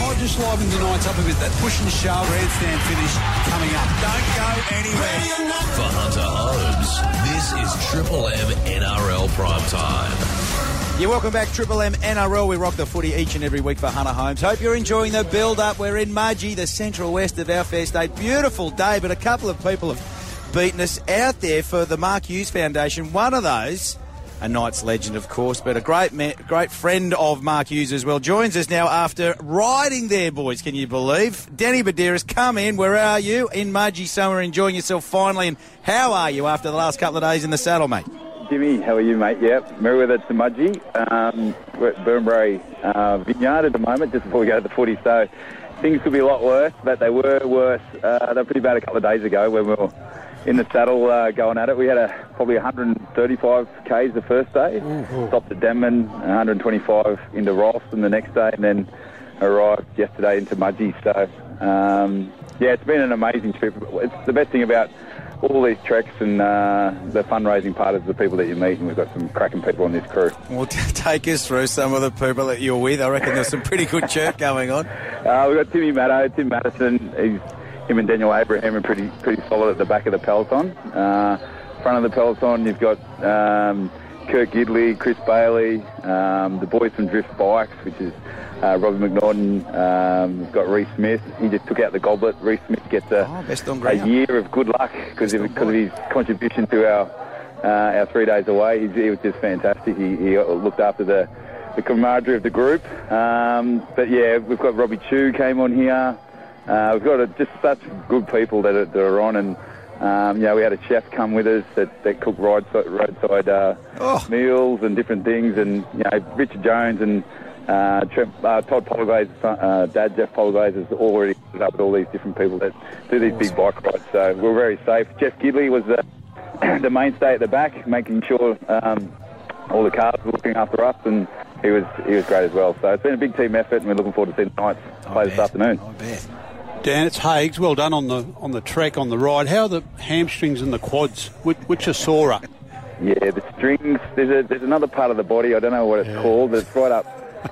Might just liven the nights up a bit. That push and shove grandstand finish coming up. Don't go anywhere. For Hunter Holmes, this is Triple M NRL Prime Time. Yeah, welcome back, Triple M NRL. We rock the footy each and every week for Hunter Holmes. Hope you're enjoying the build up. We're in Mudgee, the central west of our fair state. Beautiful day, but a couple of people have beaten us out there for the Mark Hughes Foundation. One of those, a Knights legend, of course, but a great great friend of Mark Hughes as well, joins us now after riding there, boys. Can you believe? Danny Buderus, come in. Where are you? In Mudgee, somewhere enjoying yourself finally. And how are you after the last couple of days in the saddle, mate? Jimmy, how are you, mate? Yep, Merewether to Mudgee. Um, we're at Burnbrae uh, Vineyard at the moment, just before we go to the footy. So things could be a lot worse, but they were worse. Uh, they were pretty bad a couple of days ago when we were in the saddle uh, going at it. We had a probably 135 k's the first day. Stopped at Denman, 125 into Rylstone the next day, and then arrived yesterday into Mudgee. So um, yeah, it's been an amazing trip. It's the best thing about all these treks and uh, the fundraising part is the people that you meet, and we've got some cracking people on this crew. Well, t- take us through some of the people that you're with. I reckon there's some pretty good chirp going on. Uh, we've got Timmy Maddo, Tim Madison. He's, him and Daniel Abraham are pretty pretty solid at the back of the peloton. Uh, front of the peloton, you've got um, Kurt Gidley, Chris Bailey, um, the boys from Drift Bikes, which is uh, Robbie McNaughton. Um, we've got Reece Smith. He just took out the goblet. Reece Smith gets a, Oh, a year of good luck because of, of his contribution to our uh, our three days away. He's, he was just fantastic. He, he looked after the the camaraderie of the group. Um, but yeah, we've got Robbie Chu came on here. Uh, we've got a, just such good people that are, that are on, and um, you know we had a chef come with us that, that cooked roadside, roadside uh, Oh. meals and different things, and you know Richard Jones and uh, Trent, uh, Todd Polyglaze, uh, Dad Jeff Polyglaze has already put up with all these different people that do these big bike rides. So we're very safe. Jeff Gidley was the the mainstay at the back, making sure um, all the cars were looking after us, and he was he was great as well. So it's been a big team effort, and we're looking forward to seeing the Knights play this afternoon. I bet. Dan, it's Hagues. Well done on the on the trek on the ride. How are the hamstrings and the quads? Which, which are sorer? Yeah, the strings. There's a there's another part of the body. I don't know what it's called. It's right up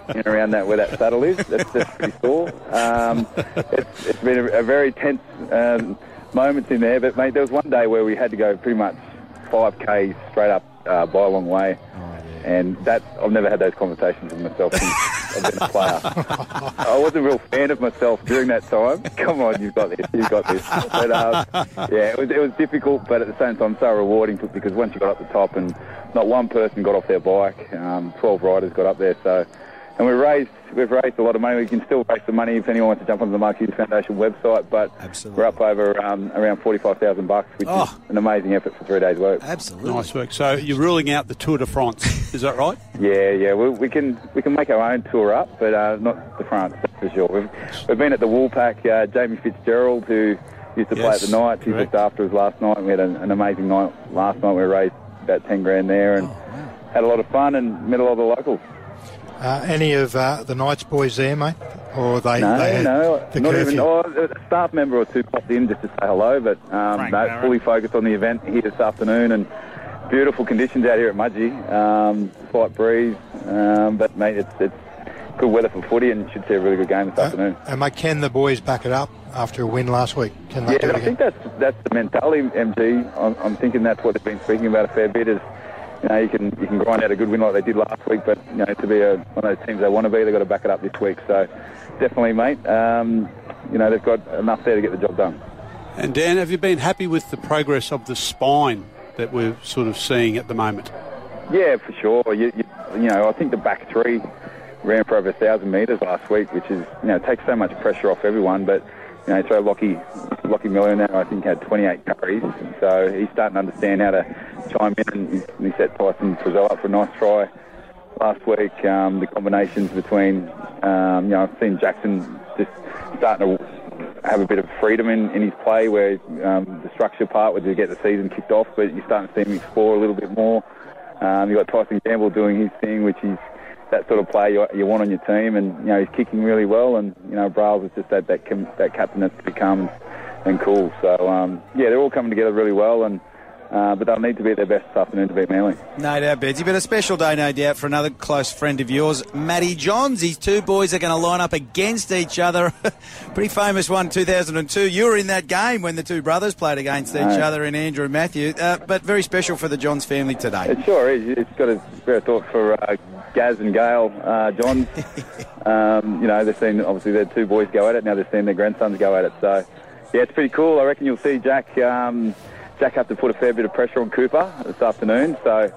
and around that where that saddle is. That's, that's pretty sore. Um, it's, it's been a, a very tense um, moments in there. But mate, there was one day where we had to go pretty much five k straight up uh, by a long way. And that I've never had those conversations with myself since I've been a player. I wasn't a real fan of myself during that time. Come on, you've got this, you've got this. But uh, yeah, it was it was difficult, but at the same time so rewarding because once you got up the top and not one person got off their bike, um, twelve riders got up there. So, and we raised we've raised a lot of money. We can still raise the money if anyone wants to jump onto the Mark Hughes Foundation website. But Absolutely. we're up over um, around forty five thousand bucks, which Oh. is an amazing effort for three days' work. Absolutely. Nice work. So you're ruling out the Tour de France, is that right? Yeah, yeah, we, we can we can make our own tour up, but uh, not the France for sure. We've we've been at the Woolpack. Uh, Jamie Fitzgerald, who used to play at the Knights, he correct. looked after us last night. We had an, an amazing night last night. We raised about ten grand there and had a lot of fun and met a lot of the locals. Uh, any of uh, the Knights boys there, mate? Or they, No, they had no, the not curfew? even. Oh, a staff member or two popped in just to say hello, but um, Frank no, Barrett. fully focused on the event here this afternoon and beautiful conditions out here at Mudgee. Um, slight breeze, um, but mate, it's it's good weather for footy and should see a really good game this afternoon. And mate, can the boys back it up after a win last week? Can they Yeah, do it I again? think that's that's the mentality, MG. I'm, I'm thinking that's what they've been speaking about a fair bit. Is you know you can you can grind out a good win like they did last week, but you know to be a, one of those teams they want to be, they've got to back it up this week. So definitely, mate. Um, you know they've got enough there to get the job done. And Dan, have you been happy with the progress of the spine that we're sort of seeing at the moment? Yeah, for sure. You, you, you know, I think the back three ran for over a thousand metres last week, which is you know takes so much pressure off everyone. But you know, throw Lockie, Lockie Miller there, I think had 28 carries, so he's starting to understand how to chime in, and he, he set Tyson Frizzell up for a nice try last week. Um, the combinations between, um, you know, I've seen Jackson just starting to have a bit of freedom in, in his play where um, the structure part where you get the season kicked off, but you're starting to see him explore a little bit more. Um, you've got Tyson Gamble doing his thing, which is that sort of player you, you want on your team, and you know he's kicking really well, and you know Browse is just that that, that captain that's become and cool. So um, yeah, they're all coming together really well, and Uh, but they'll need to be at their best this afternoon to beat Manly. No doubt, Bedsy. But a special day, no doubt, for another close friend of yours, Matty Johns. These two boys are going to line up against each other. Pretty famous one, 2002. You were in that game when the two brothers played against each other in Andrew and Matthew. Uh, but very special for the Johns family today. It sure is. It's got a spare thought for uh, Gaz and Gail uh, Johns. um, you know, they've seen obviously their two boys go at it. Now they've seen their grandsons go at it. So, yeah, it's pretty cool. I reckon you'll see Jack. Um, Jack to put a fair bit of pressure on Cooper this afternoon. So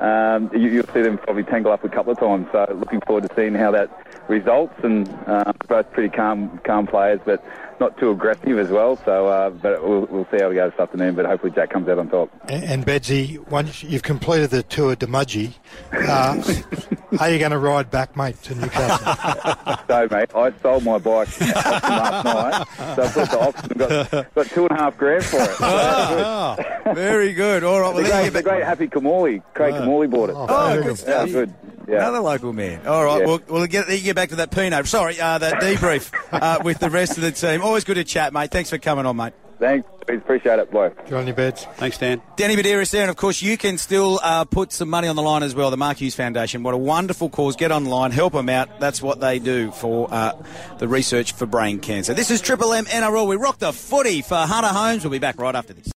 um, you, you'll see them probably tangle up a couple of times. So looking forward to seeing how that results. And uh, both pretty calm, calm players, but not too aggressive as well. So, uh, but we'll, we'll see how we go this afternoon. But hopefully Jack comes out on top. And, and Bedsy, once you've completed the tour de Mudgee, uh, are you going to ride back, mate, to Newcastle? So, mate, I sold my bike last night, so I put the auction and got, got two and a half grand for it. So, Oh, very good. All right, well, the, there great, you the great Happy Kamali, Craig Kamali bought it. Oh, Oh, good good. stuff. Yeah, good. Yeah. Another local man. All right, Yeah. we'll, we'll get, you get back to that Pinot. Sorry, uh, that debrief uh, with the rest of the team. Always good to chat, mate. Thanks for coming on, mate. Thanks. Appreciate it, boy. Good on your beds. Thanks, Dan. Danny Buderus there, and of course, you can still uh, put some money on the line as well. The Mark Hughes Foundation. What a wonderful cause. Get online, help them out. That's what they do for uh, the research for brain cancer. This is Triple M NRL. We rock the footy for Hunter Holmes. We'll be back right after this.